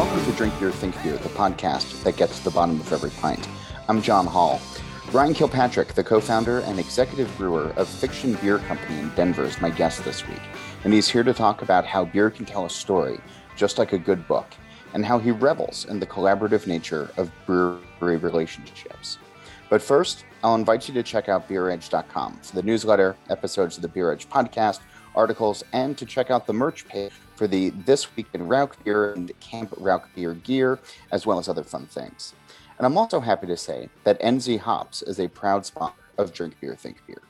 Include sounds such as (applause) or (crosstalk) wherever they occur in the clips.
Welcome to Drink Beer, Think Beer, the podcast that gets to the bottom of every pint. I'm John Holl. Ryan Kilpatrick, the co founder and executive brewer of Fiction Beer Company in Denver, is my guest this week. And he's here to talk about how beer can tell a story, just like a good book, and how he revels in the collaborative nature of brewery relationships. But first, I'll invite you to check out beeredge.com for the newsletter, episodes of the Beer Edge podcast, articles, and to check out the merch page for the This Week in Rauch Beer and Camp Rauch Beer gear, as well as other fun things. And I'm also happy to say that NZ Hops is a proud sponsor of Drink Beer, Think Beer.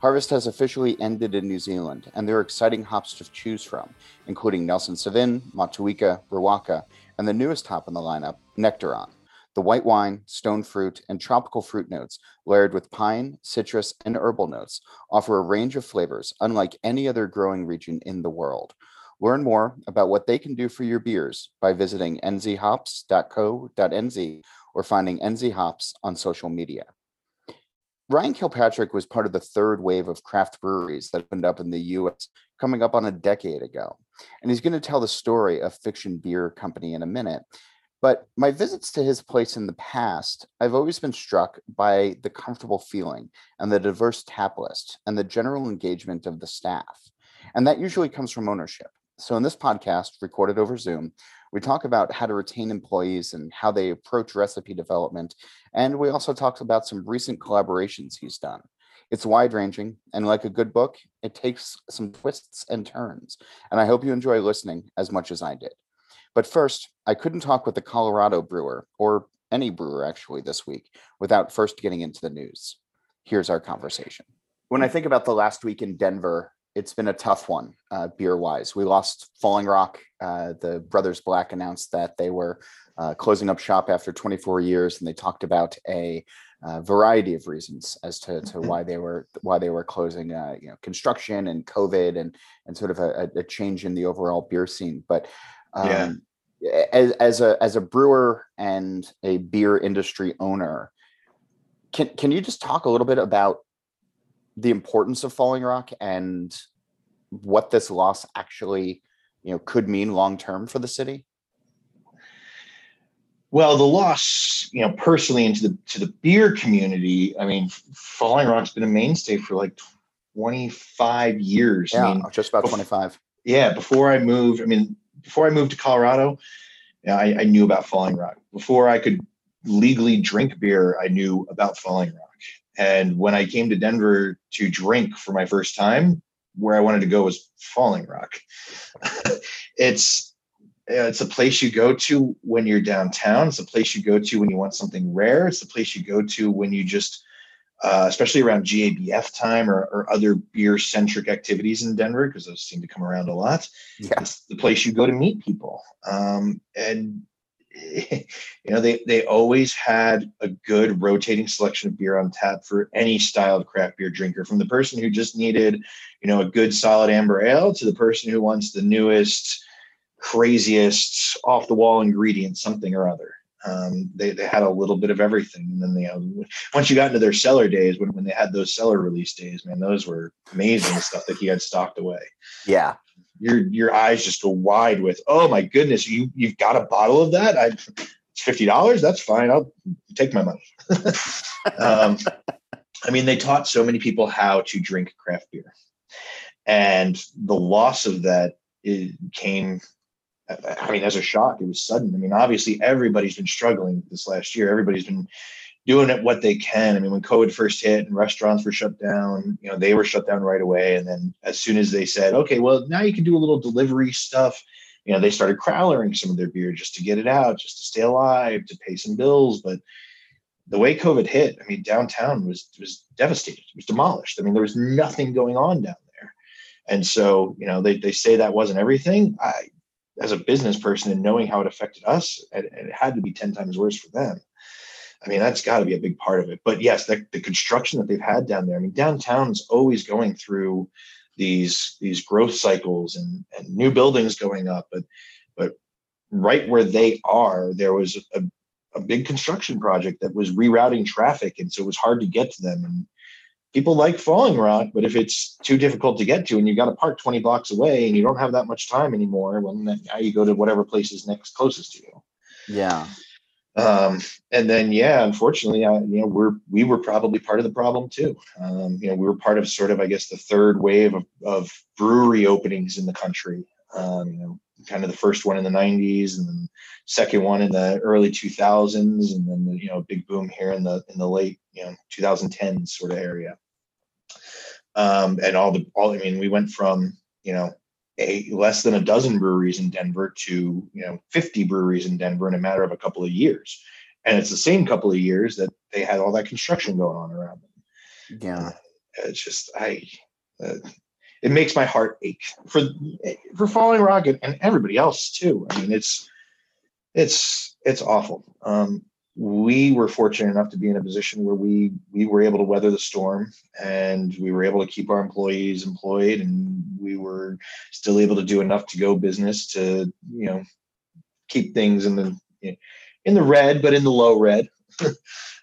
Harvest has officially ended in New Zealand, and there are exciting hops to choose from, including Nelson Sauvin, Motueka, Riwaka, and the newest hop in the lineup, Nectaron. The white wine, stone fruit, and tropical fruit notes, layered with pine, citrus, and herbal notes, offer a range of flavors unlike any other growing region in the world. Learn more about what they can do for your beers by visiting nzhops.co.nz or finding NZ Hops on social media. Ryan Kilpatrick was part of the third wave of craft breweries that opened up in the US coming up on a decade ago. And he's going to tell the story of Fiction Beer Company in a minute. But my visits to his place in the past, I've always been struck by the comfortable feeling and the diverse tap list and the general engagement of the staff. And that usually comes from ownership. So, in this podcast, recorded over Zoom, we talk about how to retain employees and how they approach recipe development. And we also talk about some recent collaborations he's done. It's wide ranging, and like a good book, it takes some twists and turns. And I hope you enjoy listening as much as I did. But first, I couldn't talk with the Colorado brewer, or any brewer actually, this week, without first getting into the news. Here's our conversation. When I think about the last week in Denver, it's been a tough one uh, beer wise. We lost Falling Rock. Uh, the Brothers Black announced that they were uh, closing up shop after 24 years, and they talked about a uh, variety of reasons as to, to mm-hmm. why they were why they were closing. Uh, you know, construction and COVID, and and sort of a, a change in the overall beer scene. But um, yeah. As as a as a brewer and a beer industry owner, can can you just talk a little bit about the importance of Falling Rock and what this loss actually, you know, could mean long term for the city? Well, the loss, you know, personally into the to the beer community, I mean, Falling Rock's been a mainstay for like 25 years. Yeah, I mean, just about 25. Yeah, before I moved, I mean, before I moved to Colorado, I, I knew about Falling Rock. Before I could legally drink beer, I knew about Falling Rock. And when I came to Denver to drink for my first time, where I wanted to go was Falling Rock. (laughs) it's uh, it's a place you go to when you're downtown. It's a place you go to when you want something rare. It's a place you go to when you just, uh, especially around GABF time or, or other beer centric activities in Denver, because those seem to come around a lot. Yeah. It's the place you go to meet people. Um, and (laughs) you know they they always had a good rotating selection of beer on tap for any style of craft beer drinker from the person who just needed you know a good solid amber ale to the person who wants the newest craziest off the wall ingredient something or other um, they, they had a little bit of everything and then they uh, once you got into their cellar days when, when they had those cellar release days man those were amazing (laughs) stuff that he had stocked away yeah your your eyes just go wide with, oh my goodness, you you've got a bottle of that. I it's fifty dollars. That's fine. I'll take my money. (laughs) um, I mean, they taught so many people how to drink craft beer, and the loss of that came. I mean, as a shock, it was sudden. I mean, obviously, everybody's been struggling this last year. Everybody's been doing it what they can. I mean, when COVID first hit and restaurants were shut down, you know, they were shut down right away. And then as soon as they said, okay, well, now you can do a little delivery stuff, you know, they started crowlering some of their beer just to get it out, just to stay alive, to pay some bills. But the way COVID hit, I mean, downtown was was devastated. It was demolished. I mean, there was nothing going on down there. And so, you know, they, they say that wasn't everything. I, as a business person and knowing how it affected us, it, it had to be 10 times worse for them. I mean, that's got to be a big part of it. But yes, the, the construction that they've had down there. I mean, downtown's always going through these these growth cycles and and new buildings going up, but but right where they are, there was a, a big construction project that was rerouting traffic, and so it was hard to get to them. And people like Falling Rock, but if it's too difficult to get to and you've got to park 20 blocks away and you don't have that much time anymore, well, then now you go to whatever place is next closest to you. Yeah. Um, and then, yeah, unfortunately, I, you know, we're we were probably part of the problem too. Um, you know, we were part of sort of, I guess, the third wave of, of brewery openings in the country. Um, you know, kind of the first one in the 90s, and then second one in the early 2000s, and then the, you know, big boom here in the in the late you know 2010s sort of area. Um, and all the all, I mean, we went from you know a less than a dozen breweries in Denver to you know 50 breweries in Denver in a matter of a couple of years, and it's the same couple of years that they had all that construction going on around them. Yeah, uh, it's just I. Uh, it makes my heart ache for for Falling Rock and, and everybody else too. I mean, it's it's it's awful. Um, we were fortunate enough to be in a position where we we were able to weather the storm and we were able to keep our employees employed and we were still able to do enough to go business to you know keep things in the in the red but in the low red (laughs)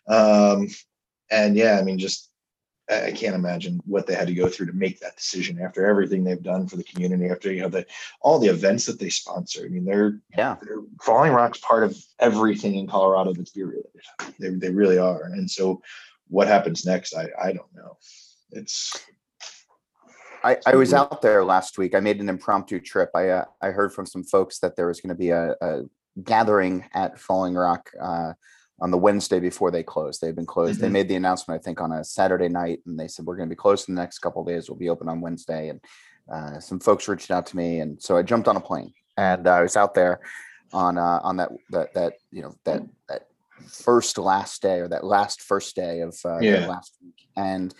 um and yeah i mean just I can't imagine what they had to go through to make that decision after everything they've done for the community, after you know the all the events that they sponsor. I mean, they're yeah, they're, Falling Rock's part of everything in Colorado that's beer related. They they really are. And so, what happens next? I I don't know. It's. I, I was out there last week. I made an impromptu trip. I uh, I heard from some folks that there was going to be a, a, gathering at Falling Rock uh, on the Wednesday before they closed. They've been closed. Mm-hmm. They made the announcement, I think, on a Saturday night, and they said we're going to be closed in the next couple days. We'll be open on Wednesday. And uh, some folks reached out to me, and so I jumped on a plane and I was out there on uh, on that that that you know that that first last day or that last first day of uh, yeah. last week, and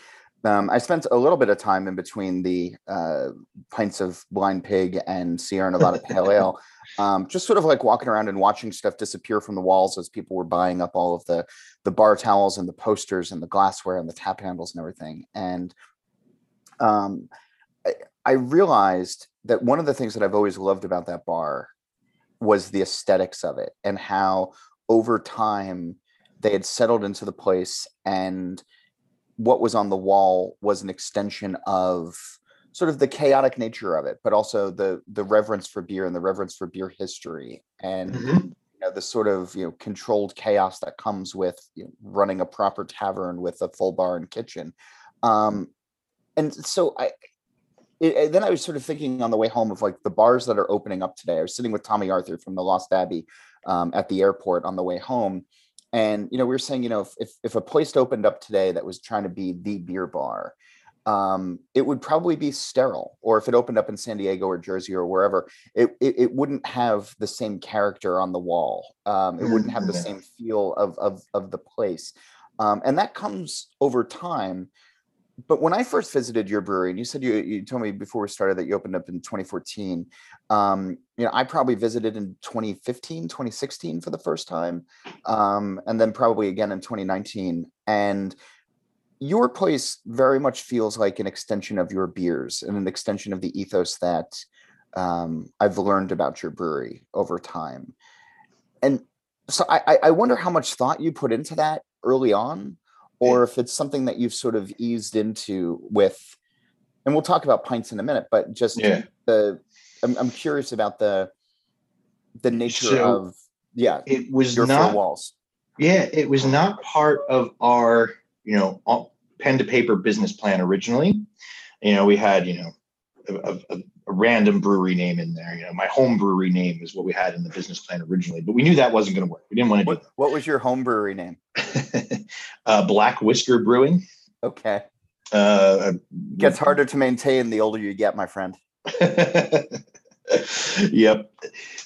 um, I spent a little bit of time in between the uh, pints of blind pig and Sierra Nevada Pale Ale, (laughs) um, just sort of like walking around and watching stuff disappear from the walls as people were buying up all of the the bar towels and the posters and the glassware and the tap handles and everything. And um, I, I realized that one of the things that I've always loved about that bar was the aesthetics of it and how over time they had settled into the place and what was on the wall was an extension of sort of the chaotic nature of it, but also the the reverence for beer and the reverence for beer history and mm-hmm. you know, the sort of you know controlled chaos that comes with you know, running a proper tavern with a full bar and kitchen. Um, and so I it, then I was sort of thinking on the way home of like the bars that are opening up today. I was sitting with Tomme Arthur from the Lost Abbey um, at the airport on the way home, and you know, we were saying, you know, if if a place opened up today that was trying to be the beer bar, um, it would probably be sterile. Or if it opened up in San Diego or Jersey or wherever, it it, it wouldn't have the same character on the wall. Um, it wouldn't have the mm-hmm. same feel of of of the place. Um, and that comes over time but when I first visited your brewery, and you said you you told me before we started that you opened up in 2014. Um, you know, I probably visited in 2015, 2016 for the first time, um, and then probably again in 2019. And your place very much feels like an extension of your beers and an extension of the ethos that um, I've learned about your brewery over time. And so I, I wonder how much thought you put into that early on or if it's something that you've sort of eased into with and we'll talk about pints in a minute but just yeah. the I'm, I'm curious about the the nature so of yeah it was not walls yeah it was not part of our you know pen to paper business plan originally you know we had you know a, a, a, random brewery name in there. You know, my home brewery name is what we had in the business plan originally, but we knew that wasn't going to work. We didn't want to what, do that. What was your home brewery name? (laughs) uh, Black Whisker Brewing. Okay. Uh, Gets harder to maintain the older you get, my friend. (laughs) yep.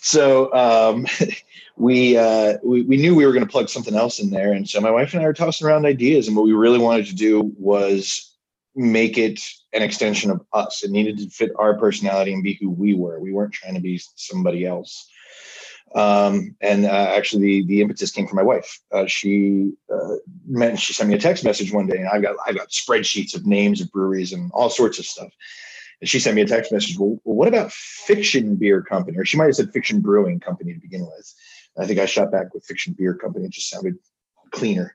So um, (laughs) we, uh, we we knew we were going to plug something else in there, and so my wife and I were tossing around ideas, and what we really wanted to do was make it an extension of us. It needed to fit our personality and be who we were. We weren't trying to be somebody else. Um, and uh, actually, the, the impetus came from my wife. Uh, she uh, meant she sent me a text message one day, and I've got I've got spreadsheets of names of breweries and all sorts of stuff. And she sent me a text message. Well, what about Fiction Beer Company? Or she might have said Fiction Brewing Company to begin with. I think I shot back with Fiction Beer Company. It just sounded cleaner.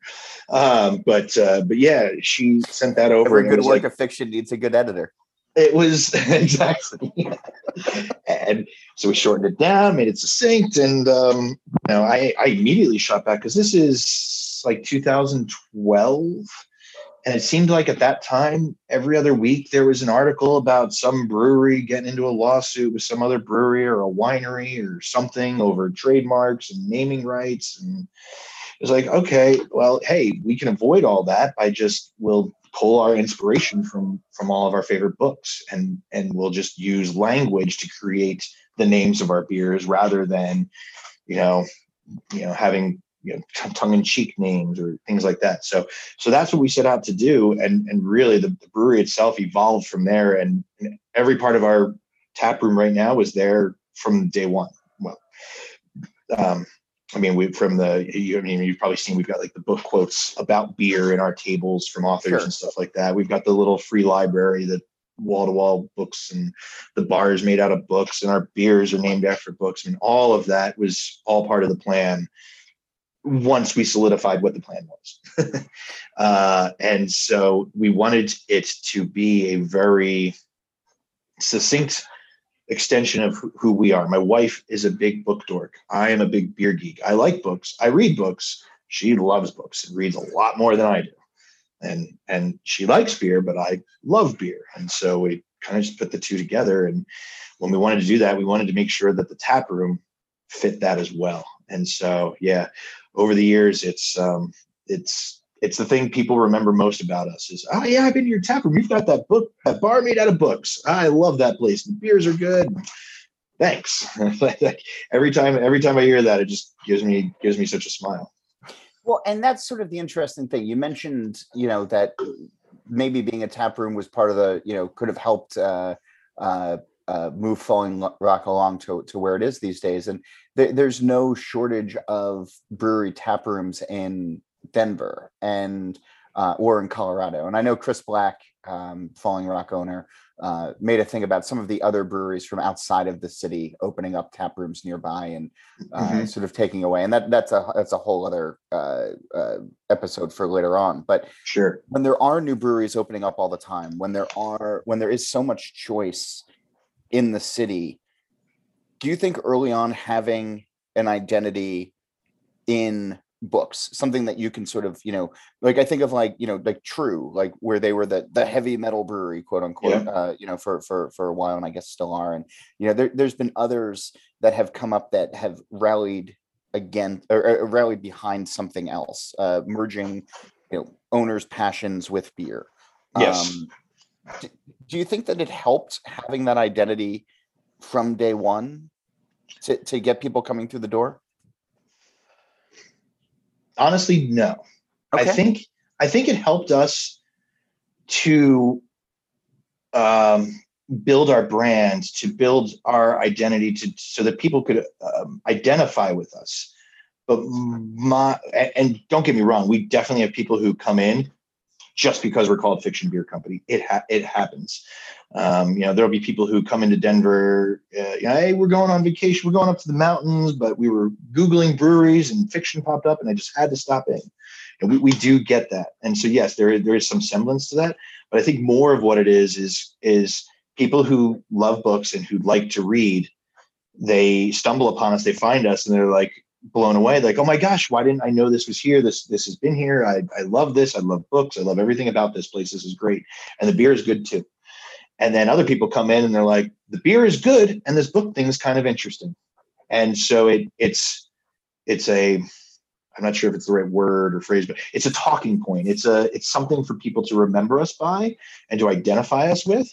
Um, but uh, but yeah, she sent that over. Every good work like, of fiction needs a good editor. It was (laughs) exactly, (laughs) and so we shortened it down, made it succinct, and um, you know, I I immediately shot back because this is like 2012 and it seemed like at that time, every other week, there was an article about some brewery getting into a lawsuit with some other brewery or a winery or something over trademarks and naming rights. And it's like, okay, well, hey, we can avoid all that by just we'll pull our inspiration from from all of our favorite books and and we'll just use language to create the names of our beers rather than you know you know having you know tongue-in-cheek names or things like that. So so that's what we set out to do and and really the, the brewery itself evolved from there and, every part of our tap room right now is there from day one. Well um I mean, we from the. I mean, you've probably seen we've got like the book quotes about beer in our tables from authors sure. and stuff like that. We've got the little free library that wall to wall books and the bars made out of books and our beers are named after books. I mean, all of that was all part of the plan once we solidified what the plan was. (laughs) uh, and so we wanted it to be a very succinct extension of who we are. My wife is a big book dork. I am a big beer geek. I like books. I read books. She loves books and reads a lot more than I do. And and she likes beer, but I love beer. And so we kind of just put the two together. And when we wanted to do that, we wanted to make sure that the tap room fit that as well. And so yeah, over the years, it's um, it's it's the thing people remember most about us is oh yeah I've been to your tap room. You've got that book that bar made out of books. I love that place. The beers are good. Thanks. (laughs) every time every time I hear that, it just gives me gives me such a smile. Well, and that's sort of the interesting thing. You mentioned, you know, that maybe being a tap room was part of the, you know, could have helped uh, uh, uh, move Falling Rock along to, to where it is these days. And th- there's no shortage of brewery tap rooms in Denver and uh, or in Colorado. And I know Chris Black, um, Falling Rock owner, uh, made a thing about some of the other breweries from outside of the city opening up tap rooms nearby and uh, mm-hmm. sort of taking away. And that that's a that's a whole other uh, uh, episode for later on. But sure, when there are new breweries opening up all the time, when there are when there is so much choice in the city, do you think early on having an identity in books something that you can sort of you know like i think of like you know like TRVE like where they were the the heavy metal brewery quote unquote yeah. uh you know for for for a while and i guess still are and you know there, there's been others that have come up that have rallied again or, or rallied behind something else uh merging you know owners passions with beer yes um, do, do you think that it helped having that identity from day one to, to get people coming through the door? Honestly, no. Okay. I think I think it helped us to um, build our brand, to build our identity, to so that people could um, identify with us. But my and don't get me wrong, we definitely have people who come in just because we're called Fiction Beer Company. It ha- it happens. Um, you know, there'll be people who come into Denver. Uh, hey, we're going on vacation. We're going up to the mountains, but we were googling breweries and fiction popped up, and I just had to stop in. And we, we do get that. And so yes, there there is some semblance to that. But I think more of what it is is is people who love books and who like to read. They stumble upon us. They find us, and they're like, blown away. Like oh my gosh why didn't i know this was here? This this has been here. I, I love this. I love books. I love everything about this place. This is great. And the beer is good too. And then other people come in and they're like the beer is good and this book thing is kind of interesting. And so it it's it's a i'm not sure if it's the right word or phrase but it's a talking point. It's a it's something for people to remember us by and to identify us with.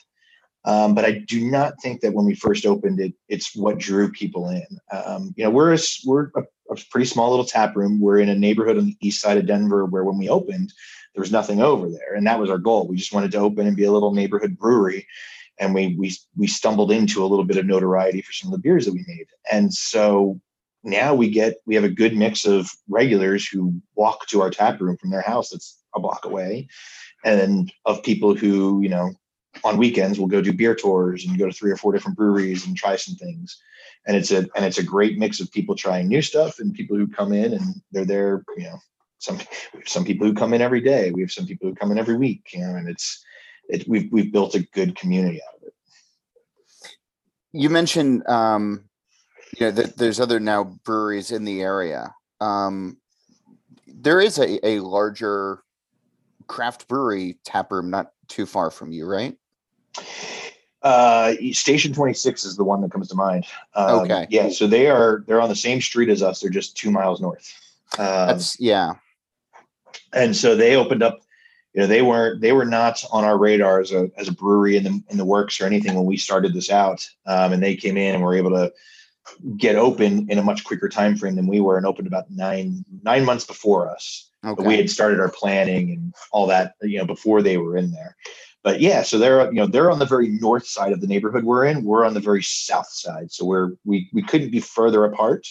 Um, but I do not think that when we first opened it, it's what drew people in. Um, you know, we're a, we're a, a, pretty small little tap room. We're in a neighborhood on the east side of Denver where when we opened, there was nothing over there, and that was our goal. We just wanted to open and be a little neighborhood brewery, and we we we stumbled into a little bit of notoriety for some of the beers that we made, and so now we get we have a good mix of regulars who walk to our tap room from their house that's a block away and of people who you know on weekends we'll go do beer tours and go to three or four different breweries and try some things and it's a and it's a great mix of people trying new stuff and people who come in and they're there you know some some people who come in every day. We have some people who come in every week. You know, and it's it, we've we've built a good community out of it. You mentioned um, you know that there's other now breweries in the area. Um, there is a, a larger craft brewery tap room not too far from you, right? Uh, Station 26 is the one that comes to mind. Um, Okay. Yeah. So they are they're on the same street as us. They're just two miles north. Um, That's yeah. and so they opened up. You know, they weren't they were not on our radar as a as a brewery in the in the works or anything when we started this out. Um, and they came in and were able to get open in a much quicker time frame than we were, and opened about nine nine months before us. But we had started our planning and all that, you know, before they were in there. But yeah, so they're you know they're on the very north side of the neighborhood we're in. We're on the very south side, so we're we we couldn't be further apart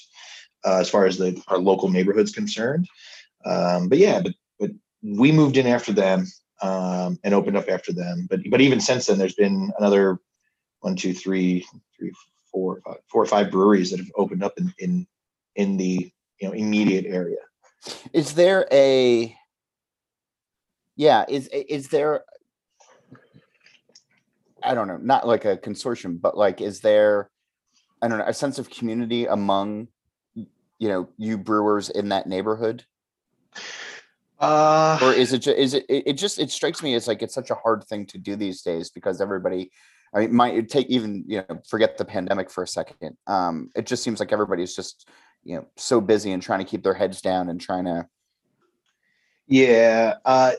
uh, as far as the our local neighborhood's concerned. Um, but yeah, but but we moved in after them um, and opened up after them. But but even since then, there's been another one, two, three, three, four, five, four or five breweries that have opened up in in in the you know immediate area. Is there a yeah, is is there I don't know, not like a consortium, but like is there I don't know, a sense of community among you know, you brewers in that neighborhood? Uh, Or is it ju- is it it it just it strikes me as like it's such a hard thing to do these days because everybody I mean might take even you know forget the pandemic for a second. Um it just seems like everybody's just you know so busy and trying to keep their heads down and trying to Yeah, uh,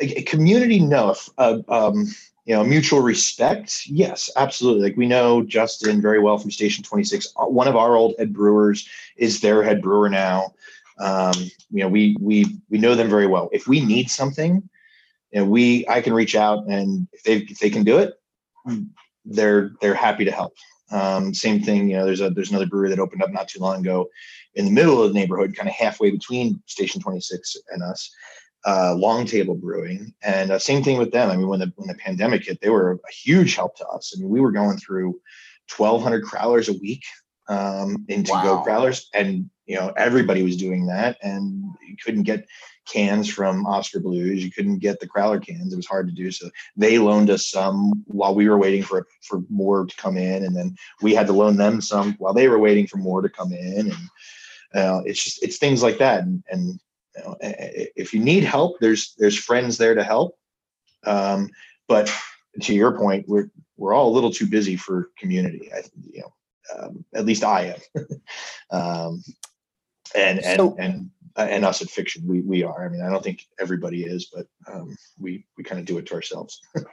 a, community, no. Uh, um, you know, mutual respect, yes, absolutely. Like we know Justin very well from Station Twenty Six. One of our old head brewers is their head brewer now. Um, you know, we we we know them very well. If we need something, you know, we I can reach out, and if they if they can do it, they're they're happy to help. Um, same thing, you know. There's a there's another brewery that opened up not too long ago in the middle of the neighborhood, kind of halfway between Station 26 and us, uh, Long Table Brewing. And uh, same thing with them. I mean, when the when the pandemic hit, they were a huge help to us. I mean, we were going through 1,200 crowlers a week um, in to go Wow. crowlers, and you know everybody was doing that, and you couldn't get cans from Oskar Blues. You couldn't get the crowler cans. It was hard to do. So they loaned us some while we were waiting for for more to come in, and then we had to loan them some while they were waiting for more to come in. And uh, it's just it's things like that. And, and you know, i- i- if you need help, there's there's friends there to help. Um, but to your point, we're we're all a little too busy for community. I, you know, um, at least I am. (laughs) um, and and So- and uh, and us at fiction, we we are. I mean, I don't think everybody is, but um, we we kind of do it to ourselves. (laughs)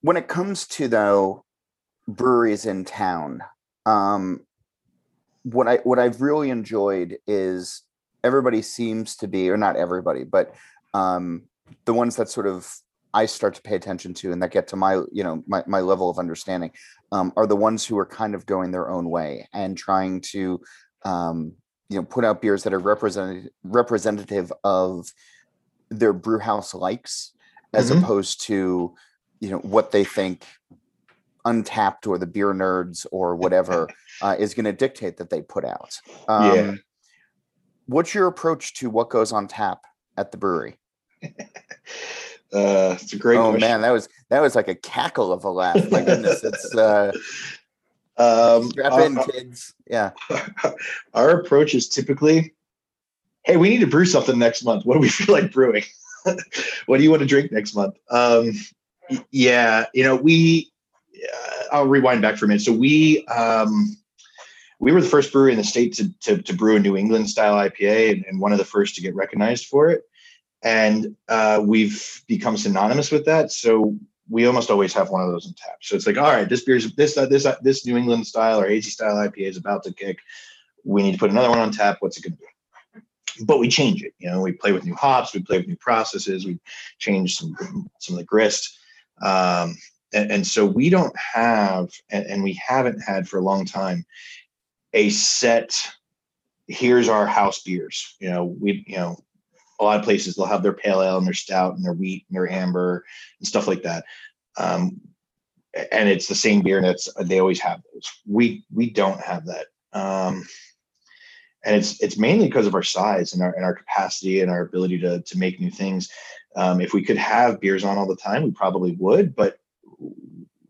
when it comes to though breweries in town um what i what i've really enjoyed is everybody seems to be or not everybody but um the ones that sort of i start to pay attention to and that get to my you know my, my level of understanding um, are the ones who are kind of going their own way and trying to um you know put out beers that are representative representative of their brew house likes as Mhm. opposed to you know what they think Untappd or the beer nerds or whatever (laughs) uh, is going to dictate that they put out um, Yeah. what's your approach to what goes on tap at the brewery (laughs) Uh, it's a great oh question. man that was that was like a cackle of a laugh my goodness it's uh (laughs) um, strap our- in kids yeah our approach is typically, hey, we need to brew something next month. What do we feel like brewing? what do you want to drink next month? Um, yeah, you know, we. Uh, I'll rewind back for a minute. So we um, we were the first brewery in the state to to, to brew a New England style IPA, and, and one of the first to get recognized for it. And uh, we've become synonymous with that. So we almost always have one of those in tap. So it's like, all right, this beer's this uh, this uh, this New England style or hazy style IPA is about to kick. We need to put another one on tap. What's it going to be? But we change it. You know, we play with new hops, we play with new processes, we change some some of the grist. Um, and, and so we don't have, and, and we haven't had for a long time, a set. Here's our house beers. You know, we you know a lot of places they'll have their pale ale and their stout and their wheat and their amber and stuff like that. Um, and it's the same beer and it's they always have those. We we don't have that. Um, and it's it's mainly because of our size and our and our capacity and our ability to to make new things. Um, if we could have beers on all the time, we probably would, but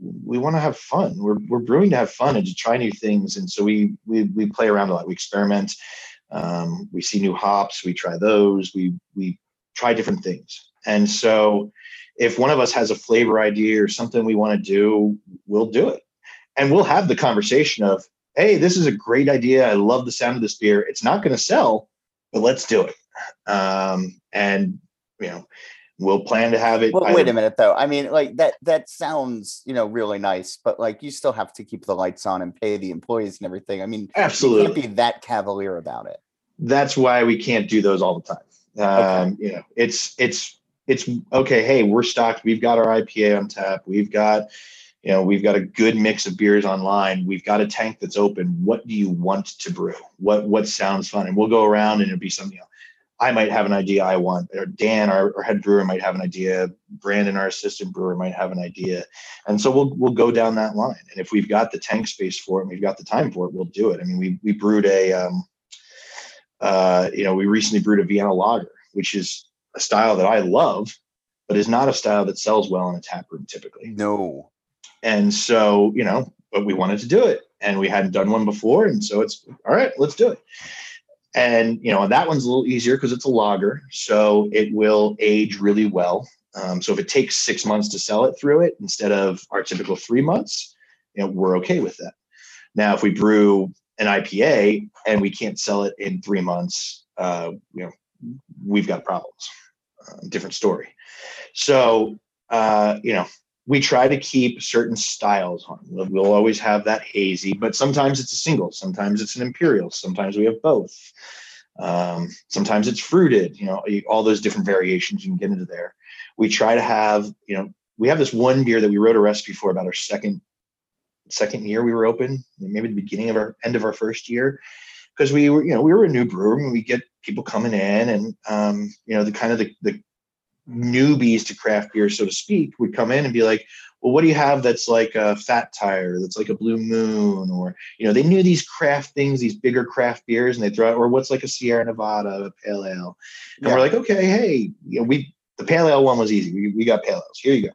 we want to have fun. We're we're brewing to have fun and to try new things, and so we we we play around a lot. We experiment. Um, we see new hops. We try those. We we try different things, and so if one of us has a flavor idea or something we want to do, we'll do it, and we'll have the conversation of, "Hey, this is a great idea. I love the sound of this beer. It's not going to sell, but let's do it." Um, and you know, we'll plan to have it. Well, wait a minute though. I mean, like that that sounds, you know, really nice, but like you still have to keep the lights on and pay the employees and everything. I mean, absolutely can't be that cavalier about it. That's why we can't do those all the time. Um, okay. you know, it's it's it's okay, hey, we're stocked, we've got our IPA on tap, we've got you know, we've got a good mix of beers online. We've got a tank that's open. What do you want to brew? What what sounds fun? And we'll go around and it'll be something. You know, I might have an idea I want, or Dan, our, our, head brewer, might have an idea. Brandon, our assistant brewer, might have an idea, and so we'll we'll go down that line. And if we've got the tank space for it, and we've got the time for it, we'll do it. I mean, we we brewed a, um, uh, you know, we recently brewed a Vienna lager, which is a style that I love, but is not a style that sells well in a tap room typically. No. And so, you know, but we wanted to do it, and we hadn't done one before, and so it's all right. Let's do it and you know that one's a little easier because it's a lager so it will age really well. Um, so if it takes six months to sell it through it instead of our typical three months you know we're okay with that. Now if we brew an ipa and we can't sell it in three months uh, you know we've got problems. Uh, different story. So uh, you know we try to keep certain styles on. We'll always have that hazy, but sometimes it's a single, sometimes it's an imperial, sometimes we have both. Um, sometimes it's fruited, you know, all those different variations you can get into there. We try to have, you know, we have this one beer that we wrote a recipe for about our second second year we were open, maybe the beginning of our end of our first year, because we were, you know, we were a new brewer and we get people coming in and um, you know, the kind of the, the newbies to craft beer, so to speak, would come in and be like, well, what do you have that's like a fat tire, that's like a blue moon, or you know, they knew these craft things, these bigger craft beers, and they throw it, or what's like a Sierra Nevada, a pale ale. And yeah. we're like, okay, hey, you know, we the pale ale one was easy. We, we got pale ales. Here you go.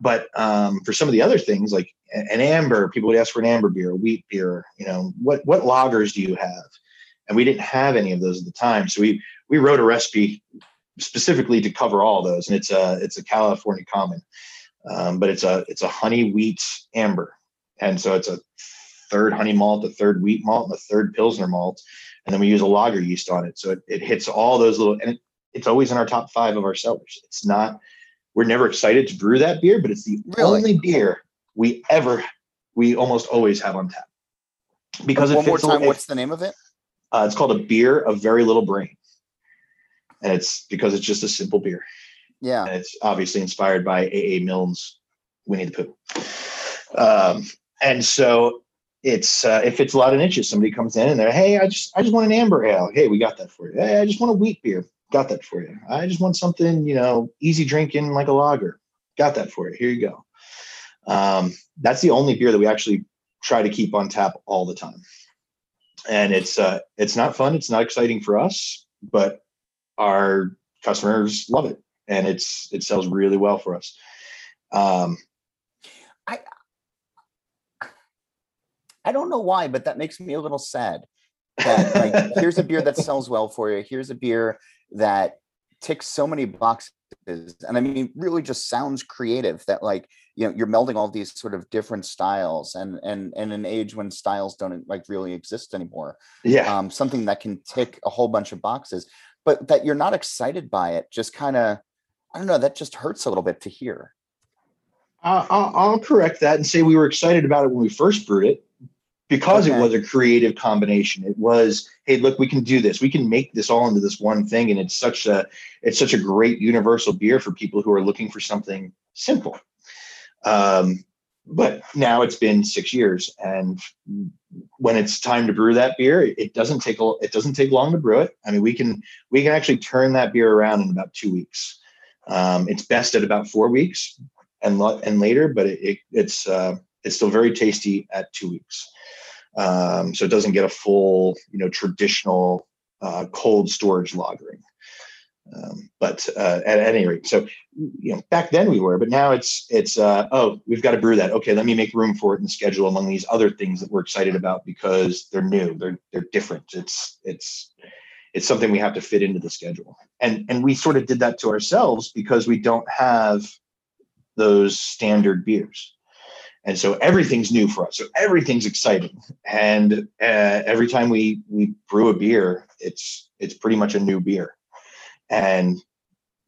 But um, for some of the other things, like an amber, people would ask for an amber beer, a wheat beer. You know, what what lagers do you have? And we didn't have any of those at the time, so we we wrote a recipe specifically to cover all those, and it's a it's a California common, um, but it's a it's a honey wheat amber, and so it's a third honey malt, a third wheat malt, and a third pilsner malt, and then we use a lager yeast on it, so it, it hits all those little, and it, it's always in our top five of our sellers. It's not we're never excited to brew that beer, but it's the really? only beer we ever we almost always have on tap because one more time. what's the name of it? Uh, it's called a beer of very little brain and it's because it's just a simple beer. Yeah, and it's obviously inspired by A. A. Milne's Winnie the Pooh. Um, and so it's uh, it fits a lot of niches. Somebody comes in and they're, hey, I just I just want an amber ale. Hey, we got that for you. Hey, I just want a wheat beer. Got that for you. I just want something you know easy drinking like a lager. Got that for you. Here you go. Um, that's the only beer that we actually try to keep on tap all the time. And it's uh, it's not fun. It's not exciting for us, but our customers love it and it's it sells really well for us. Um i i don't know why but that makes me a little sad that like (laughs) here's a beer that sells well for you. Here's a beer that ticks so many boxes. And i mean really just sounds creative that like you know you're melding all these sort of different styles and and and an age when styles don't like really exist anymore. Yeah. Um something that can tick a whole bunch of boxes but that you're not excited by it just kind of i don't know that just hurts a little bit to hear. Uh, I'll, I'll, correct that and say we were excited about it when we first brewed it because okay. it was a creative combination. It was hey look we can do this. We can make this all into this one thing and it's such a it's such a great universal beer for people who are looking for something simple. Um, but now it's been six years and when it's time to brew that beer it doesn't take it doesn't take long to brew it. I mean we can we can actually turn that beer around in about two weeks. Um, it's best at about four weeks and and later but it, it, it's uh, it's still very tasty at two weeks. Um, so it doesn't get a full, you know, traditional uh, cold storage lagering. Um, but uh, at any rate, so you know, back then we were, but now it's it's uh, oh, we've got to brew that. Okay, let me make room for it the schedule among these other things that we're excited about because they're new, they're they're different. It's it's it's something we have to fit into the schedule, and and we sort of did that to ourselves because we don't have those standard beers. And so everything's new for us. So everything's exciting. And uh, every time we we brew a beer, it's it's pretty much a new beer. And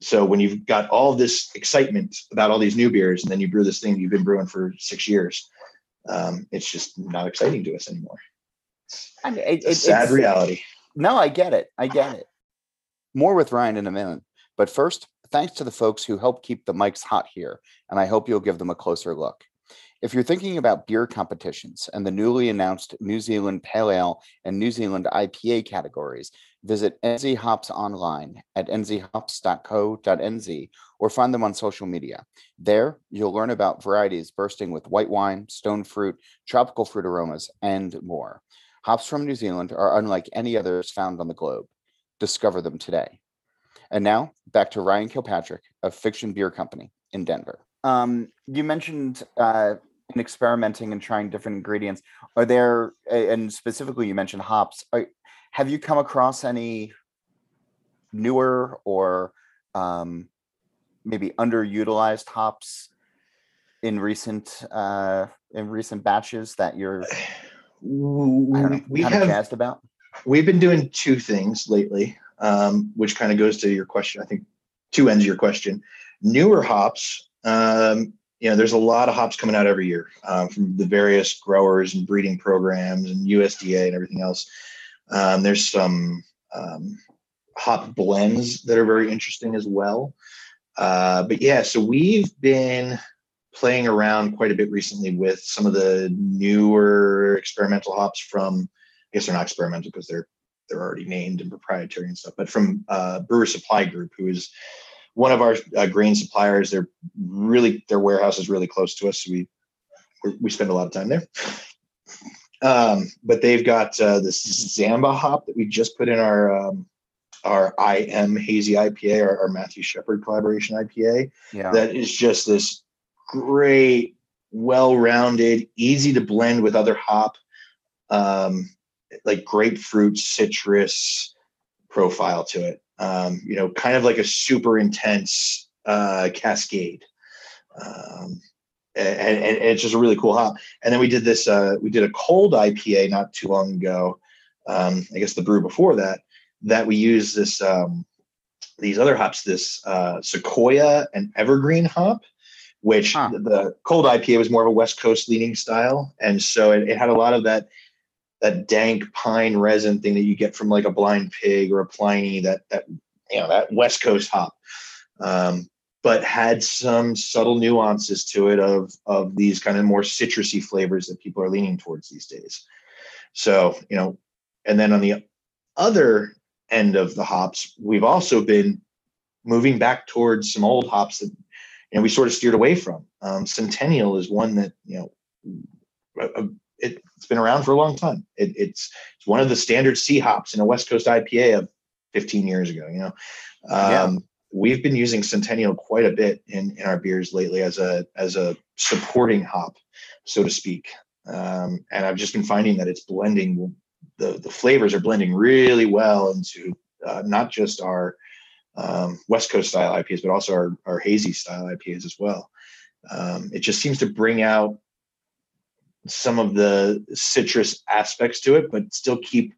so when you've got all this excitement about all these new beers, and then you brew this thing you've been brewing for six years, um, it's just not exciting to us anymore. I mean, it, it's a sad reality. No, I get it. I get it. More with Ryan in a minute. But first, thanks to the folks who help keep the mics hot here, and I hope you'll give them a closer look. If you're thinking about beer competitions and the newly announced New Zealand Pale Ale and New Zealand IPA categories, visit NZ Hops online at nzhops.co.nz or find them on social media. There, you'll learn about varieties bursting with white wine, stone fruit, tropical fruit aromas, and more. Hops from New Zealand are unlike any others found on the globe. Discover them today. And now, back to Ryan Kilpatrick of Fiction Beer Company in Denver. Um, you mentioned uh, in experimenting and trying different ingredients are there and specifically you mentioned hops are, have you come across any newer or um, maybe underutilized hops in recent uh, in recent batches that you're (sighs) know, we kind have, of jazzed about we've been doing two things lately um, which kind of goes to your question i think two ends of your question newer hops um, you know, there's a lot of hops coming out every year um, from the various growers and breeding programs and USDA and everything else. Um, there's some um, hop blends that are very interesting as well. Uh, but yeah, so we've been playing around quite a bit recently with some of the newer experimental hops from, I guess they're not experimental because they're they're already named and proprietary and stuff, but from uh, Brewer Supply Group, who is one of our uh, grain suppliers. They're really their warehouse is really close to us, so we we spend a lot of time there. Um, but they've got uh, this Zamba hop that we just put in our um, our IM Hazy IPA, our, our Matthew Shepard collaboration IPA. Yeah. That is just this great, well-rounded, easy to blend with other hop, um, like grapefruit, citrus profile to it um, you know, kind of like a super intense uh, cascade. Um, and, and, it's just a really cool hop. And then we did this, uh, we did a cold IPA not too long ago. Um, I guess the brew before that, that we use this, um, these other hops, this uh, Sequoia and Evergreen hop, which huh. the cold IPA was more of a West Coast leaning style. And so it, it had a lot of that that dank pine resin thing that you get from like a blind pig or a Pliny, that that you know that West Coast hop, um, but had some subtle nuances to it of of these kind of more citrusy flavors that people are leaning towards these days. So you know, and then on the other end of the hops, we've also been moving back towards some old hops that you know we sort of steered away from. Um, Centennial is one that you know it, has been around for a long time. It, it's it's one of the standard C hops in a West Coast IPA of 15 years ago. You know, um, yeah. We've been using Centennial quite a bit in in our beers lately as a as a supporting hop, so to speak. Um, and I've just been finding that it's blending the the flavors are blending really well into uh, not just our um, West Coast style IPAs, but also our, our hazy style IPAs as well. Um, it just seems to bring out some of the citrus aspects to it, but still keep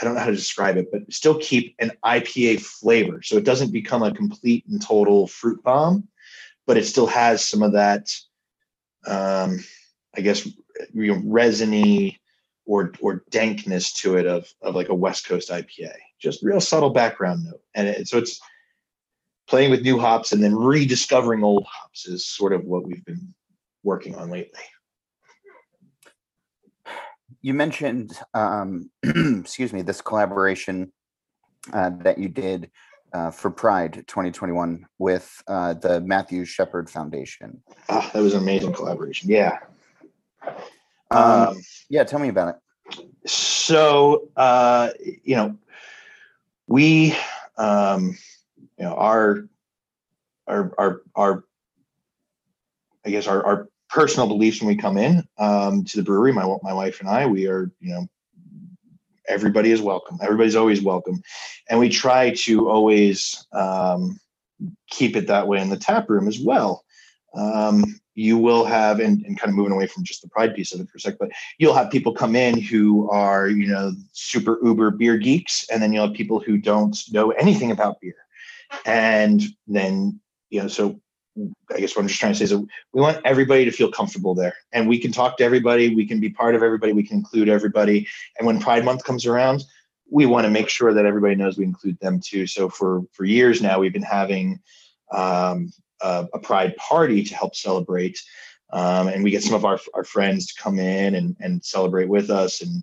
I don't know how to describe it, but still keep an IPA flavor. So it doesn't become a complete and total fruit bomb, but it still has some of that, um, I guess, you know, resiny or or dankness to it of of like a West Coast IPA. Just real subtle background note, and it, so it's playing with new hops and then rediscovering old hops is sort of what we've been working on lately. You mentioned, um, (clears throat) excuse me, this collaboration uh, that you did uh, for Pride 2021 with uh, the Matthew Shepard Foundation. Oh, that was an amazing collaboration. Yeah. Um, yeah, tell me about it. So, uh, you know, we, um, you know, our, our, our, our, I guess our, our personal beliefs when we come in um, to the brewery, my my wife and I, we are, you know, everybody is welcome. Everybody's always welcome, and we try to always um, keep it that way in the tap room as well. Um, you will have, and, and kind of moving away from just the pride piece of it for a sec, but you'll have people come in who are, you know, super uber beer geeks, and then you'll have people who don't know anything about beer. And then, you know, so I guess what I'm just trying to say is we want everybody to feel comfortable there and we can talk to everybody. We can be part of everybody. We can include everybody. And when Pride Month comes around, we want to make sure that everybody knows we include them too. So for, for years now, we've been having um, a, a, pride party to help celebrate. Um, and we get some of our, our friends to come in and, and celebrate with us and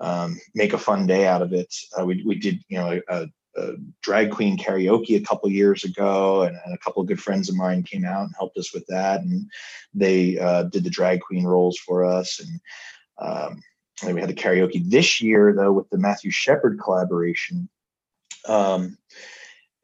um, make a fun day out of it. Uh, we, we did, you know, a, a drag queen karaoke a couple years ago, and, and, a couple of good friends of mine came out and helped us with that. And they uh, did the drag queen roles for us. And, um, and we had the karaoke this year, though, with the Matthew Shepard collaboration. Um,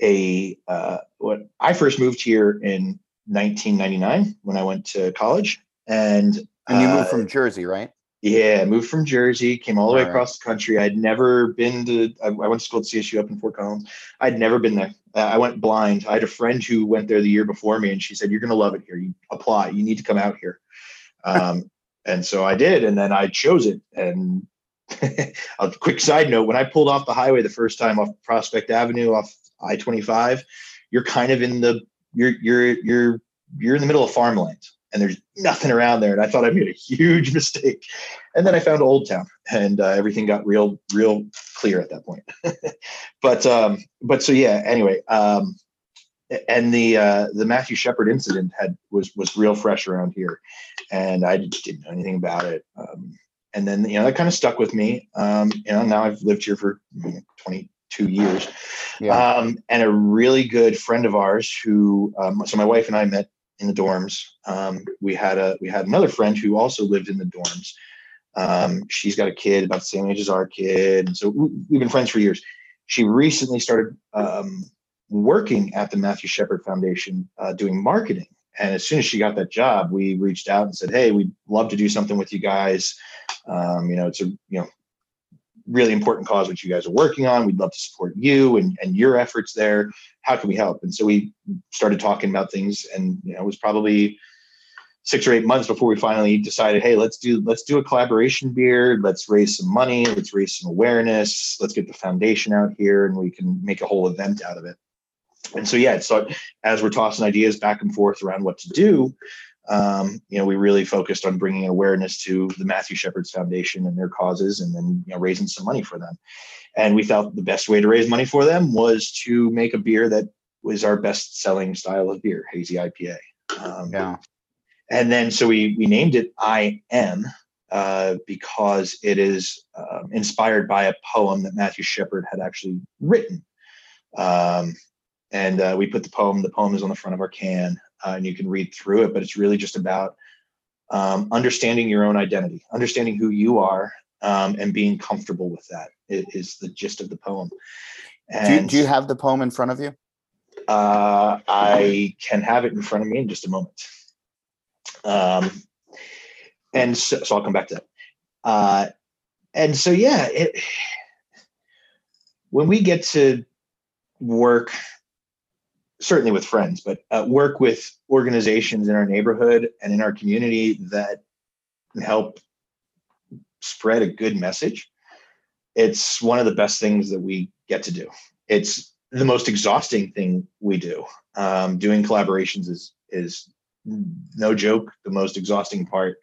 a uh, what I first moved here in 1999 when I went to college, and and you moved uh, from Jersey, right? Yeah, I moved from Jersey, came all the all way right. across the country. I'd never been to. I, I, went to school at CSU up in Fort Collins. I'd never been there. Uh, I went blind. I had a friend who went there the year before me, and she said, "You're going to love it here. You apply. You need to come out here." Um, (laughs) and so I did, and then I chose it. And (laughs) a quick side note: when I pulled off the highway the first time off Prospect Avenue, off I twenty five, you're kind of in the you're you're you're you're in the middle of farmland and there's nothing around there. And I thought I made a huge (laughs) mistake. And then I found Old Town, and uh, everything got real, real clear at that point. (laughs) but um, but so yeah. Anyway, um, and the uh, the Matthew Shepard incident had was was real fresh around here, and I didn't know anything about it. Um, and then you know that kind of stuck with me. Um, you know, now I've lived here for 20 two years. Yeah. Um, and a really good friend of ours who, um, so my wife and I met in the dorms. Um, we had a we had another friend who also lived in the dorms. Um, she's got a kid about the same age as our kid, so we've been friends for years. She recently started um, working at the Matthew Shepard Foundation uh, doing marketing. And as soon as she got that job, we reached out and said, "Hey, we'd love to do something with you guys. Um, you know, it's a you know really important cause which you guys are working on. We'd love to support you and, and your efforts there. How can we help? And so we started talking about things, and you know, it was probably six or eight months before we finally decided, hey, let's do let's do a collaboration beer. Let's raise some money. Let's raise some awareness. Let's get the foundation out here, and we can make a whole event out of it. And so yeah, so as we're tossing ideas back and forth around what to do, um, you know, we really focused on bringing awareness to the Matthew Shepard's Foundation and their causes, and then you know raising some money for them. And we felt the best way to raise money for them was to make a beer that was our best selling style of beer, hazy IPA. Um, yeah. And then so we we named it I Am uh, because it is um, inspired by a poem that Matthew Shepard had actually written. Um, and uh, we put the poem. The poem is on the front of our can uh, and you can read through it. But it's really just about um, understanding your own identity, understanding who you are, um, and being comfortable with that is the gist of the poem. And, do, you, do you have the poem in front of you? Uh, I can have it in front of me in just a moment. Um, and so, so I'll come back to that. Uh, and so, yeah, it, when we get to work certainly with friends, but uh, work with organizations in our neighborhood and in our community that can help spread a good message. It's one of the best things that we get to do. It's the most exhausting thing we do. Um, doing collaborations is is no joke the most exhausting part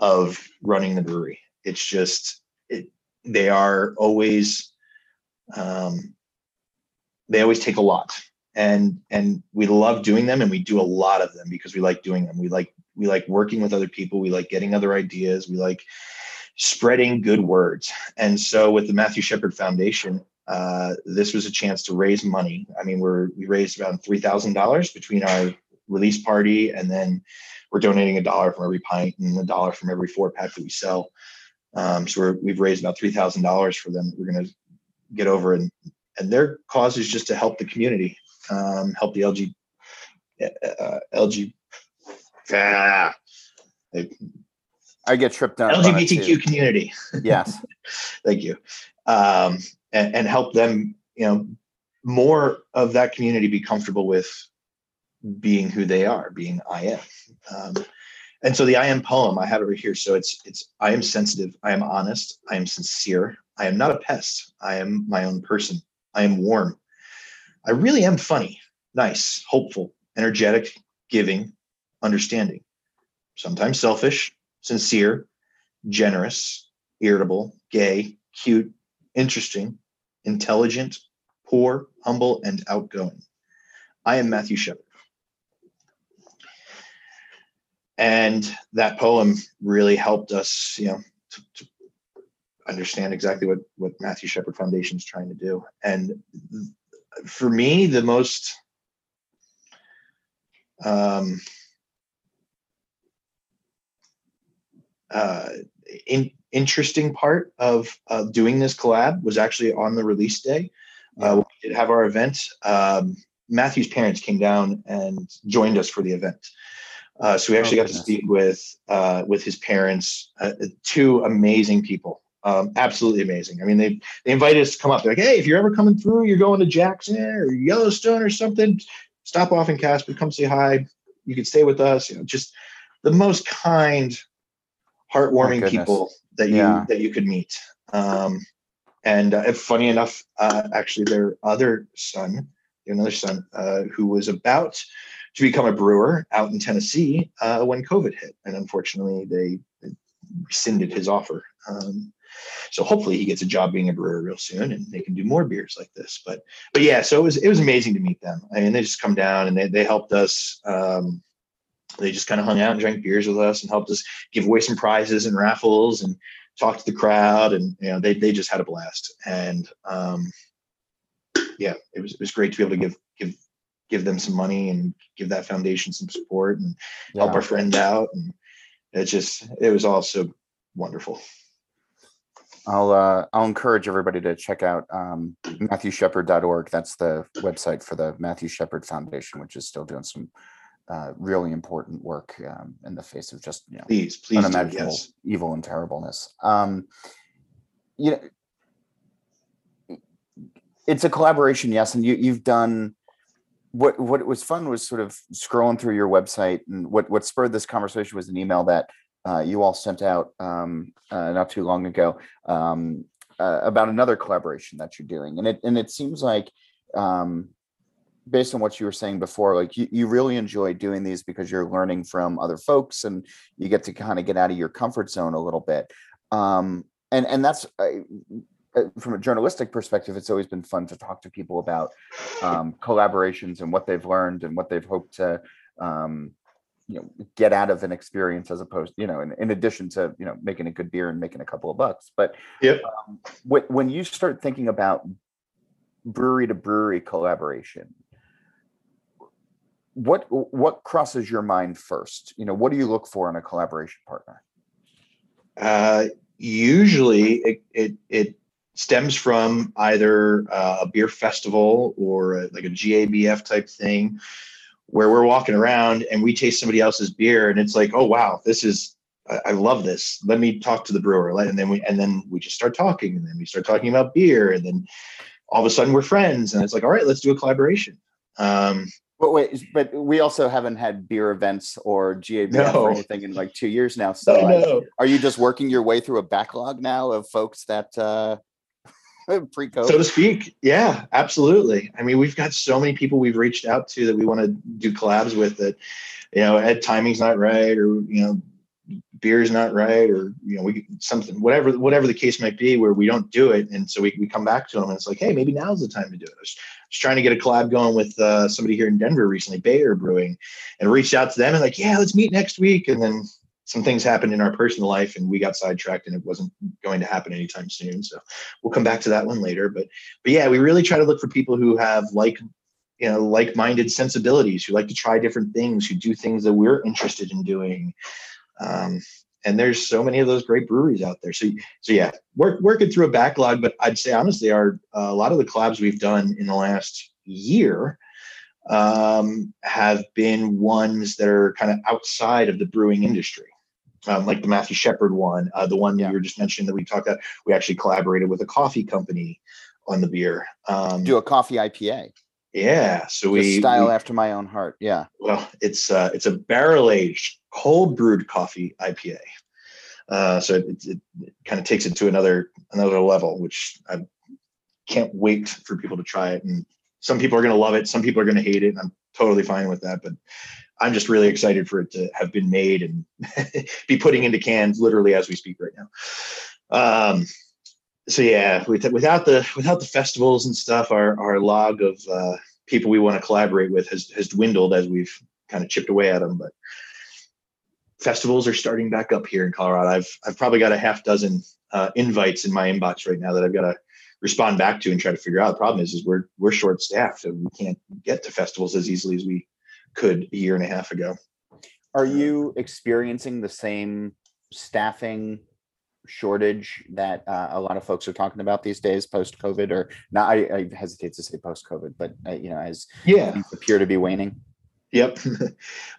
of running the brewery. It's just it, they are always um, they always take a lot and and we love doing them and we do a lot of them because we like doing them. We like we like working with other people. We like getting other ideas. We like spreading good words. And so with the matthew shepard foundation uh, this was a chance to raise money. I mean we're we raised about $3000 between our release party and then we're donating a dollar from every pint and a dollar from every four pack that we sell. Um, so we have raised about three thousand dollars for them. We're going to get over. And and their cause is just to help the community, um, help the LG uh, LG. Ah, I get tripped up. LGBTQ community. (laughs) Yes. Thank you. Um, and, and help them, you know, more of that community be comfortable with being who they are, being I am. Um, and so the I am poem I have it right here. So it's it's I am sensitive, I am honest, I am sincere, I am not a pest, I am my own person, I am warm, I really am funny, nice, hopeful, energetic, giving, understanding, sometimes selfish, sincere, generous, irritable, gay, cute, interesting, intelligent, poor, humble, and outgoing. I am Matthew Shepard. And that poem really helped us, you know, to, to understand exactly what, what Matthew Shepard Foundation is trying to do. And for me, the most um, uh, in, interesting part of uh, doing this collab was actually on the release day. Uh, we did have our event. Um, Matthew's parents came down and joined us for the event. Uh, so we actually oh, got to speak with uh, with his parents, uh, two amazing people, um, absolutely amazing. I mean, they they invited us to come up. They're like, hey, if you're ever coming through, you're going to Jackson or Yellowstone or something, stop off in Casper, come say hi. You can stay with us. You know, just the most kind, heartwarming people that you yeah. that you could meet. Um, and uh, funny enough, uh, actually, their other son, another son, uh, who was about to become a brewer out in Tennessee uh, when COVID hit, and unfortunately, they, they rescinded his offer. Um, so hopefully, he gets a job being a brewer real soon, and they can do more beers like this. But but yeah, so it was it was amazing to meet them. I mean, they just come down and they they helped us. Um, they just kind of hung out and drank beers with us and helped us give away some prizes and raffles and talk to the crowd and you know they they just had a blast and um, yeah it was it was great to be able to give give give them some money and give that foundation some support and yeah. help our friend out and it just it was all so wonderful I'll uh, I'll encourage everybody to check out um, MatthewShepard.org. That's the website for the Matthew Shepard Foundation, which is still doing some uh, really important work um, in the face of just you know please, please unimaginable do, yes. evil and terribleness. Um, you know, it's a collaboration, yes, and you you've done what what was fun was sort of scrolling through your website, and what what spurred this conversation was an email that uh, you all sent out um, uh, not too long ago um, uh, about another collaboration that you're doing, and it and it seems like um, based on what you were saying before, like you, you really enjoy doing these because you're learning from other folks and you get to kind of get out of your comfort zone a little bit. Um, and and that's uh, from a journalistic perspective, it's always been fun to talk to people about um, collaborations and what they've learned and what they've hoped to um, you know get out of an experience as opposed you know in, in addition to you know making a good beer and making a couple of bucks but yep. um, when, when you start thinking about brewery to brewery collaboration what what crosses your mind first? You know, what do you look for in a collaboration partner? Uh, usually, it, it it stems from either uh, a beer festival or a, like a GABF type thing, where we're walking around and we taste somebody else's beer, and it's like, oh wow, this is I, love this. Let me talk to the brewer, and then we and then we just start talking, and then we start talking about beer, and then all of a sudden we're friends, and it's like, all right, let's do a collaboration. Um, but wait, but we also haven't had beer events or GABF no. or anything in like two years now. So no. are you just working your way through a backlog now of folks that uh (laughs) pre-COVID? So to speak. Yeah, absolutely. I mean, we've got so many people we've reached out to that we want to do collabs with that, you know, at timing's not right or you know, beer's not right or you know we something whatever whatever the case might be where we don't do it and so we, we come back to them and it's like hey maybe now's the time to do it I was, I was trying to get a collab going with uh, somebody here in denver recently Baere brewing and reached out to them and like yeah let's meet next week and then some things happened in our personal life and we got sidetracked and it wasn't going to happen anytime soon. So we'll come back to that one later. But but yeah we really try to look for people who have like you know like-minded sensibilities who like to try different things who do things that we're interested in doing. Um, and there's so many of those great breweries out there. So so yeah work, working through a backlog but i'd say honestly our uh, a lot of the collabs we've done in the last year um, have been ones that are kind of outside of the brewing industry um, like the Matthew Shepard one, uh, the one yeah. you were just mentioning that we talked about. We actually collaborated with a coffee company on the beer. Um, Do a coffee IPA. Yeah, so we style we, after my own heart. Yeah. Well, it's uh, it's a barrel aged cold brewed coffee IPA. Uh, so it, it, it kind of takes it to another another level, which I can't wait for people to try it. And some people are going to love it, some people are going to hate it. And I'm totally fine with that. But I'm just really excited for it to have been made and (laughs) be putting into cans literally as we speak right now. Um, so yeah, without the without the festivals and stuff, our our log of uh, people we want to collaborate with has has dwindled as we've kind of chipped away at them. But festivals are starting back up here in Colorado. I've I've probably got a half dozen uh, invites in my inbox right now that I've got to respond back to and try to figure out. The problem is, is we're we're short staffed and we can't get to festivals as easily as we could a year and a half ago. Are you experiencing the same staffing shortage that uh, a lot of folks are talking about these days post COVID or not I, I, hesitate to say post COVID but uh, you know as yeah. appear to be waning. Yep. (laughs)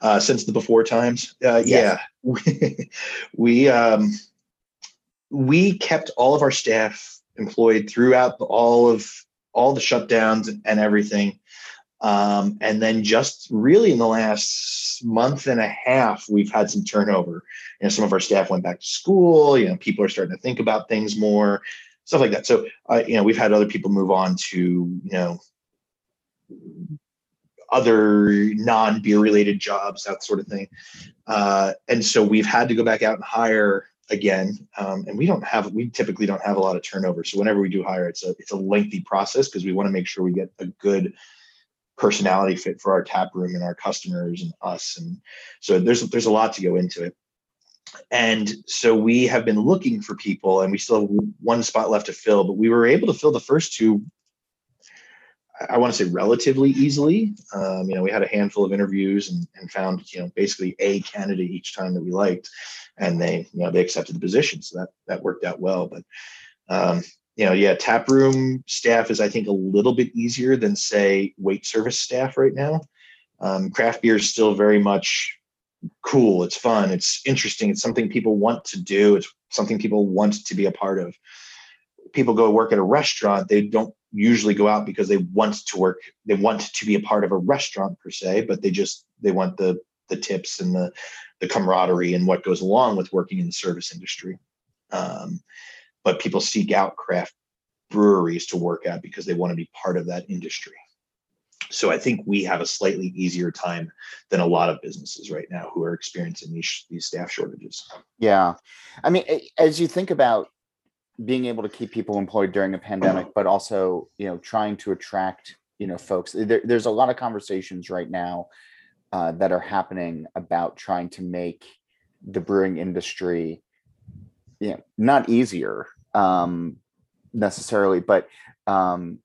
Uh, since the before times? Uh, yes. yeah. (laughs) We um, we kept all of our staff employed throughout all of all the shutdowns and everything um, and then just really in the last month and a half, we've had some turnover. You know, some of our staff went back to school. You know, people are starting to think about things more, stuff like that. So, uh, you know, we've had other people move on to, you know, other non-beer related jobs, that sort of thing. Uh, and so we've had to go back out and hire again. Um, and we don't have, we typically don't have a lot of turnover. So whenever we do hire, it's a, it's a lengthy process because we want to make sure we get a good personality fit for our tap room and our customers and us. And so there's there's a lot to go into it. And so we have been looking for people and we still have one spot left to fill but we were able to fill the first two i want to say relatively easily. Um, you know we had a handful of interviews and, and found you know basically a candidate each time that we liked and they you know they accepted the position. So that that worked out well but um, you know, yeah, tap room staff is I think a little bit easier than say wait service staff right now. Um, craft beer is still very much cool. It's fun. It's interesting. It's something people want to do. It's something people want to be a part of. People go work at a restaurant. They don't usually go out because they want to work. They want to be a part of a restaurant per se, but they just they want the the tips and the the camaraderie and what goes along with working in the service industry. Um, but people seek out craft breweries to work at because they want to be part of that industry. So I think we have a slightly easier time than a lot of businesses right now who are experiencing these these staff shortages. Yeah, I mean, as you think about being able to keep people employed during a pandemic, but also you know trying to attract you know folks, there, there's a lot of conversations right now uh, that are happening about trying to make the brewing industry you know, not easier um, necessarily, but um,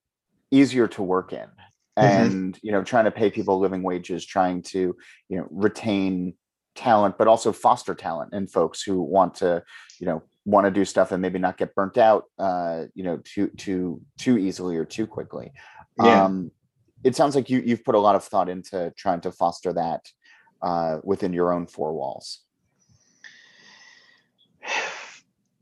easier to work in. Mm-hmm. And mm-hmm. you know, trying to pay people living wages, trying to you know retain talent, but also foster talent in folks who want to you know want to do stuff and maybe not get burnt out uh, you know too too too easily or too quickly. Yeah. Um, it sounds like you you've put a lot of thought into trying to foster that uh, within your own four walls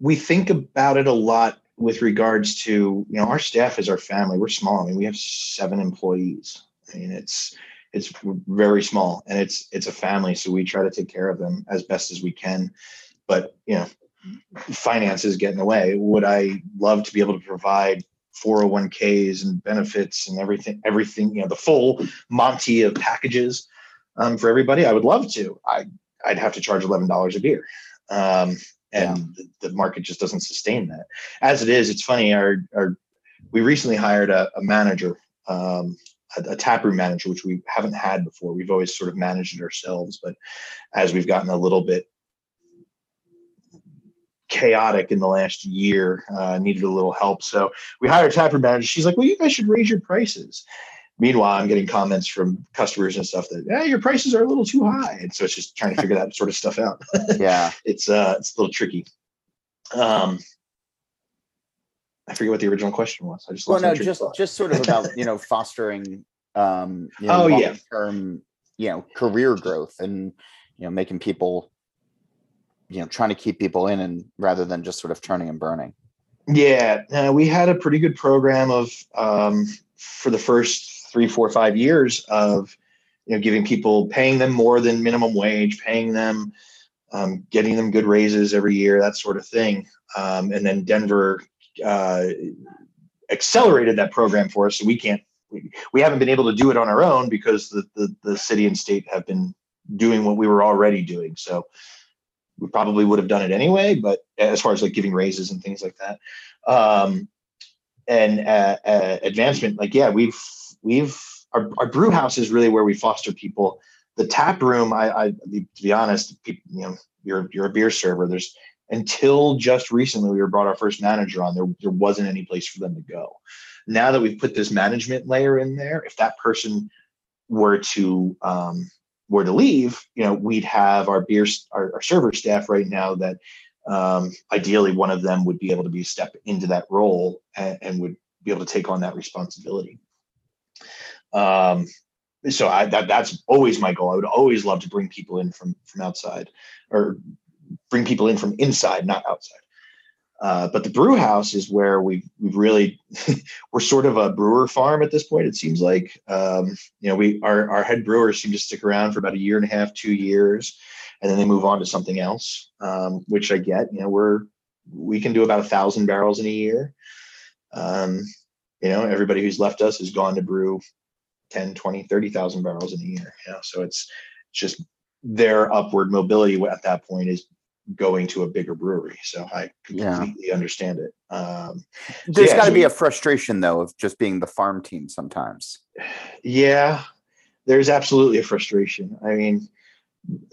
we think about it a lot with regards to you know our staff is our family. We're small. I mean we have seven employees. I mean it's it's very small and it's it's a family so we try to take care of them as best as we can. But you know finances get in the way. Would i love to be able to provide 401ks and benefits and everything everything you know the full monty of packages um, for everybody? I would love to. I i'd have to charge $11 a beer. Um, and yeah. the, the, market just doesn't sustain that. As it is, it's funny. Our, our we recently hired a, a manager, um, a, a taproom manager, which we haven't had before. We've always sort of managed it ourselves, but as we've gotten a little bit chaotic in the last year, uh, needed a little help. So we hired a taproom manager. She's like, "Well, you guys should raise your prices." Meanwhile, I'm getting comments from customers and stuff that, yeah, your prices are a little too high. And so it's just trying to figure that sort of stuff out. (laughs) yeah. It's, uh, it's a little tricky. Um, I forget what the original question was. I just well, no, just just sort of about you know (laughs) fostering um, you know, oh yeah, term you know career growth and you know making people you know trying to keep people in and rather than just sort of turning and burning. Yeah, uh, we had a pretty good program of um, for the first three, four, five years of you know giving people paying them more than minimum wage, paying them, um, getting them good raises every year, that sort of thing. Um, and then Denver uh, accelerated that program for us, so we can't we, we haven't been able to do it on our own because the, the the city and state have been doing what we were already doing. So we probably would have done it anyway, but as far as like giving raises and things like that. Um, and uh, uh, advancement, like, yeah, we've, we've, our, our brew house is really where we foster people. The tap room, I, I to be honest, people, you know, you're, you're a beer server. There's until just recently, we were brought our first manager on there. There wasn't any place for them to go. Now that we've put this management layer in there, if that person were to um, were to leave, you know, we'd have our beer, our, our server staff right now that um, ideally one of them would be able to be step into that role and, and would be able to take on that responsibility. Um, so I, that that's always my goal. I would always love to bring people in from from outside, or bring people in from inside, not outside. Uh, but the brew house is where we've we've really (laughs) we're sort of a brewer farm at this point. It seems like um, you know we our our head brewers seem to stick around for about a year and a half, two years, and then they move on to something else, um, which I get. You know we're we can do about a thousand barrels in a year. Um, you know everybody who's left us has gone to brew 10, 20, 30,000 barrels in a year. You know so it's just their upward mobility at that point is going to a bigger brewery. So I completely yeah. understand it. Um, There's yeah, got to so be a frustration though of just being the farm team sometimes. (sighs) Yeah, there's absolutely a frustration. I mean,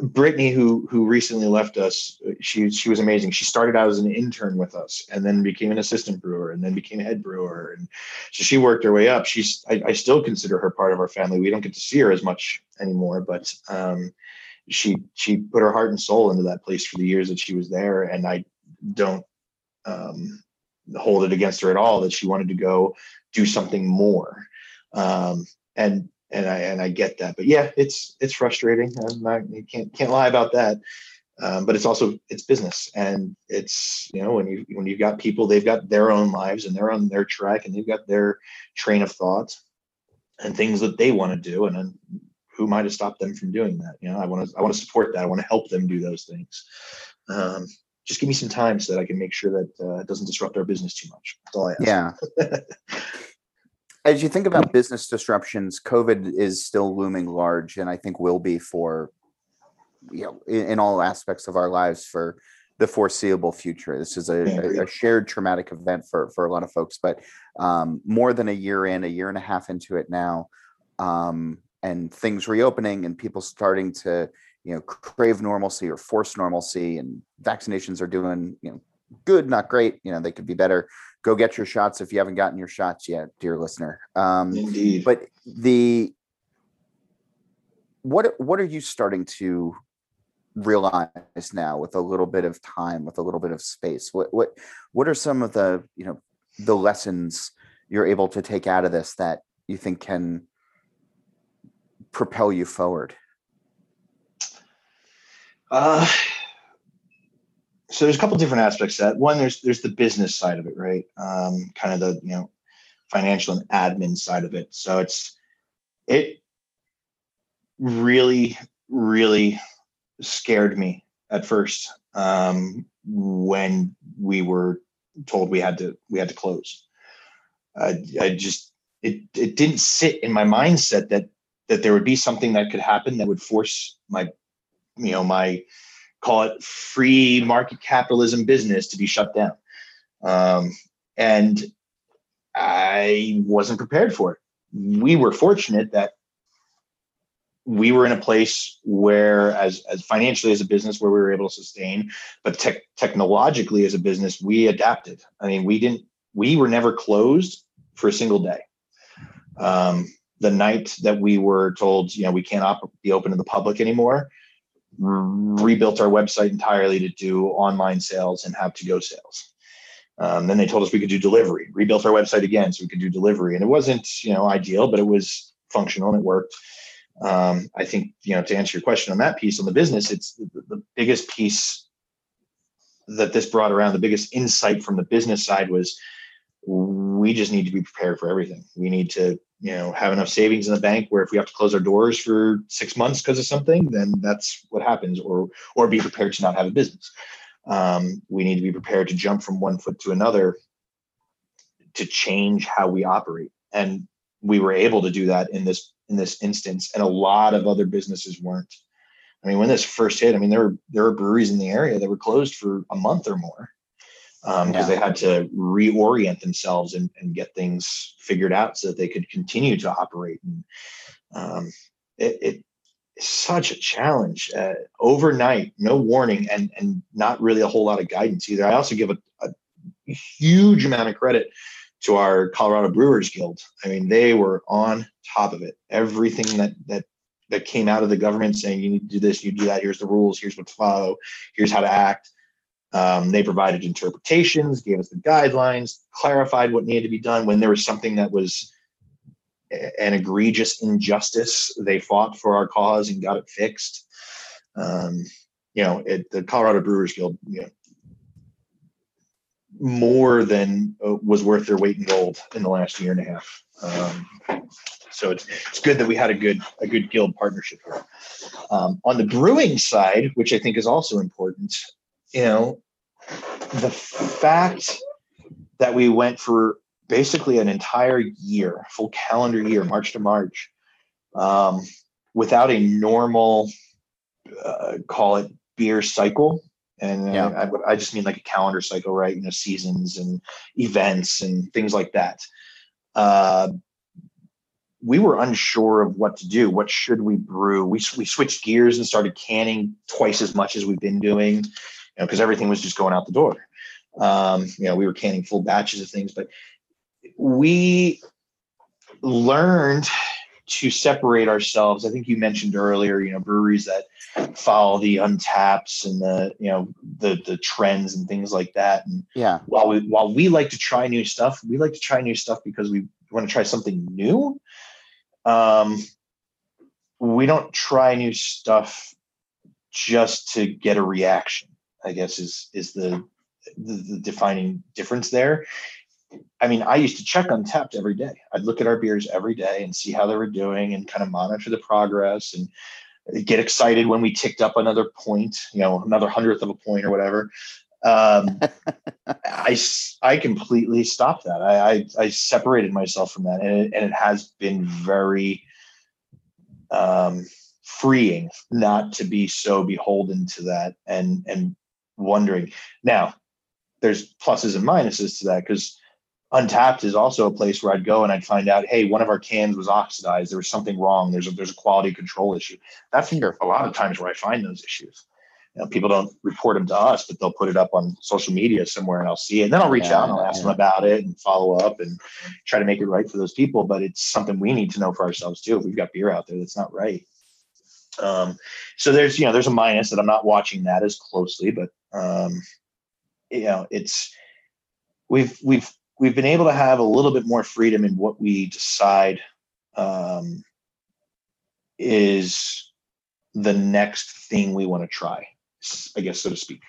Brittany, who who recently left us, she she was amazing. She started out as an intern with us, and then became an assistant brewer, and then became head brewer, and so she worked her way up. She's I, I still consider her part of our family. We don't get to see her as much anymore, but um, she she put her heart and soul into that place for the years that she was there and i don't um, hold it against her at all that she wanted to go do something more um, and and i and i get that but yeah it's it's frustrating i'm not you can't can't lie about that um, but it's also it's business and it's you know when you when you've got people they've got their own lives and they're on their track and they've got their train of thought and things that they want to do and then who might have stopped them from doing that? You know, I want to I want to support that. I want to help them do those things. Um, just give me some time so that I can make sure that uh, it doesn't disrupt our business too much. That's all I ask. Yeah. (laughs) As you think about business disruptions, COVID is still looming large, and I think will be for you know in, in all aspects of our lives for the foreseeable future. This is a, a, a, shared traumatic event for for a lot of folks, but um, more than a year in, a year and a half into it now, um, and things reopening and people starting to you know crave normalcy or force normalcy and vaccinations are doing you know good not great you know they could be better go get your shots if you haven't gotten your shots yet dear listener um Indeed. but the what what are you starting to realize now with a little bit of time with a little bit of space what what what are some of the you know the lessons you're able to take out of this that you think can propel you forward? Uh, so there's a couple different aspects that. One there's there's the business side of it right? Um, kind of the you know financial and admin side of it. So it's it really really scared me at first um, when we were told we had to we had to close. I, I just it it didn't sit in my mindset that that there would be something that could happen that would force my, you know, my call it free market capitalism business to be shut down. Um, and I wasn't prepared for it. We were fortunate that we were in a place where as, as financially as a business where we were able to sustain but tech, technologically as a business we adapted i mean we didn't we were never closed for a single day um, the night that we were told, you know, we can't op- be open to the public anymore, rebuilt our website entirely to do online sales and have to go sales. Um, then they told us we could do delivery, rebuilt our website again so we could do delivery. And it wasn't, you know, ideal, but it was functional and it worked. Um, I think, you know, to answer your question on that piece on the business, it's the, the biggest piece that this brought around, the biggest insight from the business side was we just need to be prepared for everything. We need to, you know, have enough savings in the bank where if we have to close our doors for six months because of something, then that's what happens, or or be prepared to not have a business. Um, we need to be prepared to jump from one foot to another to change how we operate. And we were able to do that in this in this instance, and a lot of other businesses weren't. I mean, when this first hit, I mean, there were there were breweries in the area that were closed for a month or more because um, yeah. they had to reorient themselves and, and, get things figured out so that they could continue to operate. And um, it, it, it's such a challenge uh, overnight, no warning, and and not really a whole lot of guidance either. I also give a, a huge amount of credit to our Colorado Brewers Guild. I mean, they were on top of it. Everything that that that came out of the government saying you need to do this, you do that. Here's the rules. Here's what to follow. Here's how to act um, they provided interpretations, gave us the guidelines, clarified what needed to be done. When there was something that was an egregious injustice, they fought for our cause and got it fixed. Um, you know, it, the Colorado Brewers Guild, you know, more than uh, was worth their weight in gold in the last year and a half. Um, so it's it's good that we had a good a good guild partnership here. Um, on the brewing side, which I think is also important, you know, the fact that we went for basically an entire year, full calendar year, March to March, um, without a normal, uh, call it beer cycle. And yeah. I, I, just mean like a calendar cycle, right? You know, seasons and events and things like that. Uh, we were unsure of what to do. What should we brew? We, we switched gears and started canning twice as much as we've been doing know, because everything was just going out the door. Um, you know, we were canning full batches of things, but we learned to separate ourselves. I think you mentioned earlier, you know, breweries that follow the untaps and the, you know, the the trends and things like that. And yeah, while we while we like to try new stuff, we like to try new stuff because we want to try something new. Um, we don't try new stuff just to get a reaction. I guess is is the, the, the defining difference there. I mean, I used to check Untappd every day. I'd look at our beers every day and see how they were doing and kind of monitor the progress and get excited when we ticked up another point, you know, another hundredth of a point or whatever. Um, (laughs) I, I completely stopped that. I, I, I separated myself from that and it, and it has been very, um, freeing not to be so beholden to that and, and wondering. Now, there's pluses and minuses to that because Untappd is also a place where I'd go and I'd find out, hey, one of our cans was oxidized. There was something wrong. There's a there's a quality control issue. That's sure. a lot of times where I find those issues. You know, people don't report them to us, but they'll put it up on social media somewhere and I'll see it. And then I'll reach yeah, out and I'll ask yeah. them about it and follow up and try to make it right for those people. But it's something we need to know for ourselves too. If we've got beer out there that's not right. Um, so there's you know there's a minus that I'm not watching that as closely, but um, you know it's we've we've we've been able to have a little bit more freedom in what we decide um, is the next thing we want to try, I guess so to speak.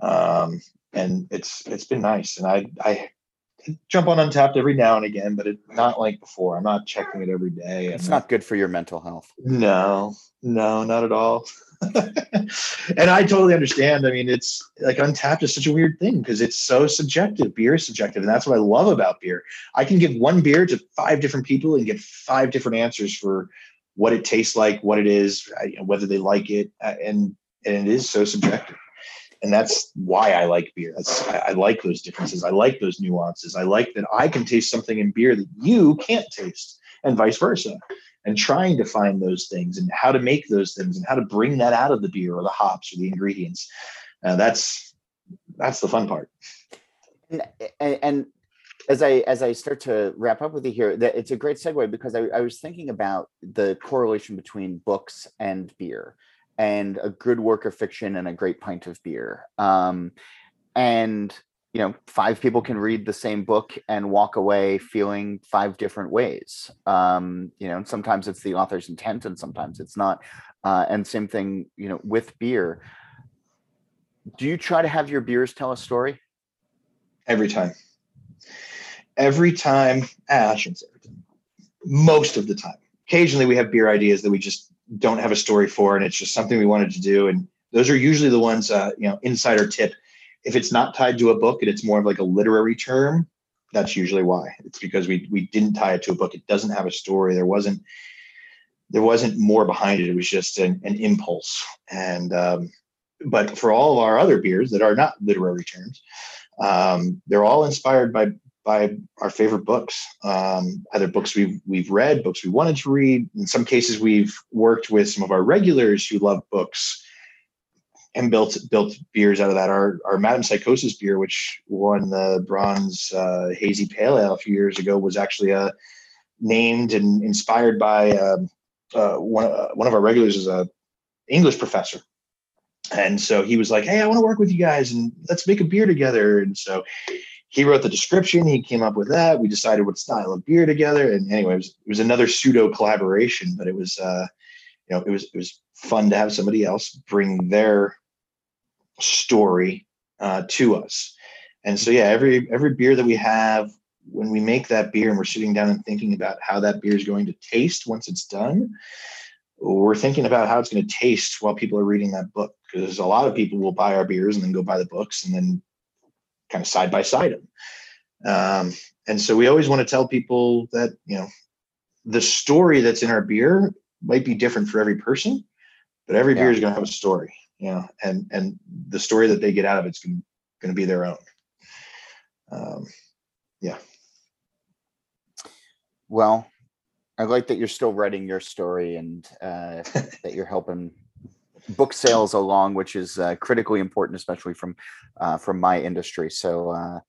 Um, and it's it's been nice, and I I jump on Untappd every now and again, but it's not like before. I'm not checking it every day. It's not good for your mental health. No, no, not at all. (laughs) and I totally understand. I mean, it's like Untappd is such a weird thing because it's so subjective. Beer is subjective, and that's what I love about beer. I can give one beer to five different people and get five different answers for what it tastes like, what it is, whether they like it, uh, and and it is so subjective and that's why I like beer. That's I, I, like those differences. I like those nuances. I like that I can taste something in beer that you can't taste, and vice versa. And trying to find those things and how to make those things and how to bring that out of the beer or the hops or the ingredients. Uh, that's that's the fun part. And, and as I as I start to wrap up with you here, that it's a great segue because I, I was thinking about the correlation between books and beer, and a good work of fiction and a great pint of beer. Um, and you know, five people can read the same book and walk away feeling five different ways. Um, you know, sometimes it's the author's intent, and sometimes it's not. Uh, and same thing, you know, with beer. Do you try to have your beers tell a story? Every time every time, ah, I shouldn't say every time, most of the time. Occasionally we have beer ideas that we just don't have a story for, and it's just something we wanted to do. And those are usually the ones, uh, you know, insider tip. If it's not tied to a book and it's more of like a literary term, that's usually why. It's because we we didn't tie it to a book. It doesn't have a story. There wasn't there wasn't more behind it. It was just an, an impulse. And um, but for all of our other beers that are not literary terms, um, they're all inspired by by our favorite books, um, either books we've we've read, books we wanted to read. In some cases, we've worked with some of our regulars who love books and built built beers out of that. Our our Madam Psychosis beer, which won the bronze uh, hazy pale ale a few years ago, was actually uh, named and inspired by um, uh, one uh, one of our regulars is a English professor. And so he was like, "Hey, I want to work with you guys, and let's make a beer together." And so he wrote the description. He came up with that. We decided what style of beer together. And anyway, it was, it was another pseudo collaboration, but it was, uh, you know, it was, it was fun to have somebody else bring their story uh, to us. And so, yeah, every, every beer that we have, when we make that beer and we're sitting down and thinking about how that beer is going to taste once it's done, we're thinking about how it's going to taste while people are reading that book. Because a lot of people will buy our beers and then go buy the books and then kind of side by side them. Um, and so we always want to tell people that, you know, the story that's in our beer might be different for every person, but every yeah. beer is going to have a story, you know, and, and the story that they get out of it's going, going to be their own. Um, yeah. Well, I like that you're still writing your story and uh, (laughs) that you're helping book sales along, which is uh, critically important, especially from uh, from my industry. So uh,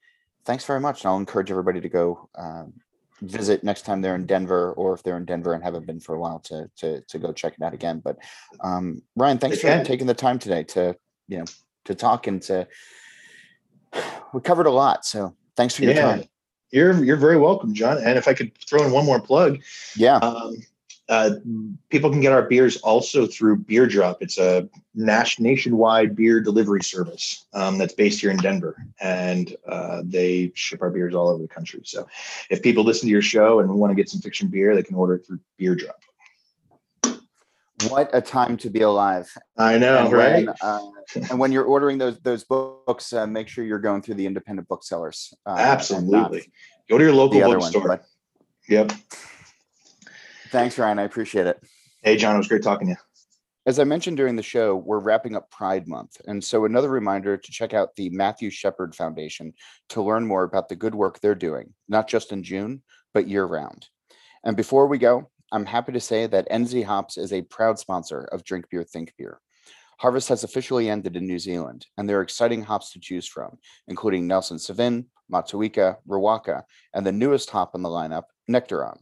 thanks very much. And I'll encourage everybody to go um, visit next time they're in Denver, or if they're in Denver and haven't been for a while, to to to go check it out again. But um, Ryan, thanks for taking the time today to you know to talk and to (sighs) we covered a lot. So thanks for your yeah. time. You're you're very welcome, John. And if I could throw in one more plug, yeah. Um, uh, people can get our beers also through Beer Drop. It's a nationwide beer delivery service um, that's based here in Denver, and uh, they ship our beers all over the country. So, if people listen to your show and want to get some fiction beer, they can order it through Beer Drop. What a time to be alive! I know, and right? When, uh, and when you're ordering those those books, uh, make sure you're going through the independent booksellers. Uh, Absolutely, go to your local bookstore. One, yep. Thanks, Ryan. I appreciate it. Hey, John, it was great talking to you. As I mentioned during the show, we're wrapping up Pride Month. And so, another reminder to check out the Matthew Shepard Foundation to learn more about the good work they're doing, not just in June, but year round. And before we go, I'm happy to say that NZ Hops is a proud sponsor of Drink Beer, Think Beer. Harvest has officially ended in New Zealand, and there are exciting hops to choose from, including Nelson Sauvin, Motueka, Riwaka, and the newest hop in the lineup, Nectaron.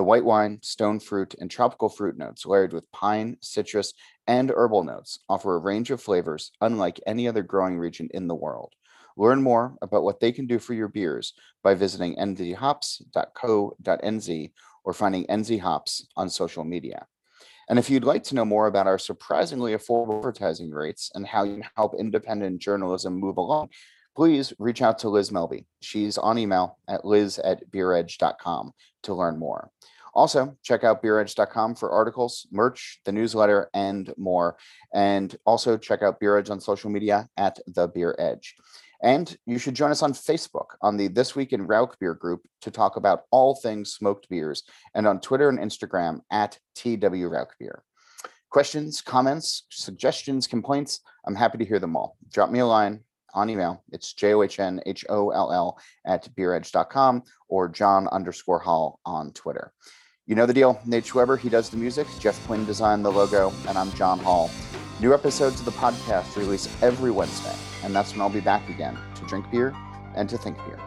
The white wine, stone fruit, and tropical fruit notes, layered with pine, citrus, and herbal notes, offer a range of flavors unlike any other growing region in the world. Learn more about what they can do for your beers by visiting nzhops.co.nz or finding NZ Hops on social media. And if you'd like to know more about our surprisingly affordable advertising rates and how you can help independent journalism move along, please reach out to Liz Melby. She's on email at liz at beeredge.com to learn more. Also, check out beeredge.com for articles, merch, the newsletter, and more. And also check out Beer Edge on social media at The Beer Edge. And you should join us on Facebook on the This Week in Rauch Beer group to talk about all things smoked beers, and on Twitter and Instagram at TW Rauch Beer. Questions, comments, suggestions, complaints, I'm happy to hear them all. Drop me a line on email. It's J O H N H O L L at beeredge.com or John underscore Holl on Twitter. You know the deal. Nate Weber, he does the music. Jeff Quinn designed the logo, and I'm John Holl. New episodes of the podcast release every Wednesday, and that's when I'll be back again to drink beer and to think beer.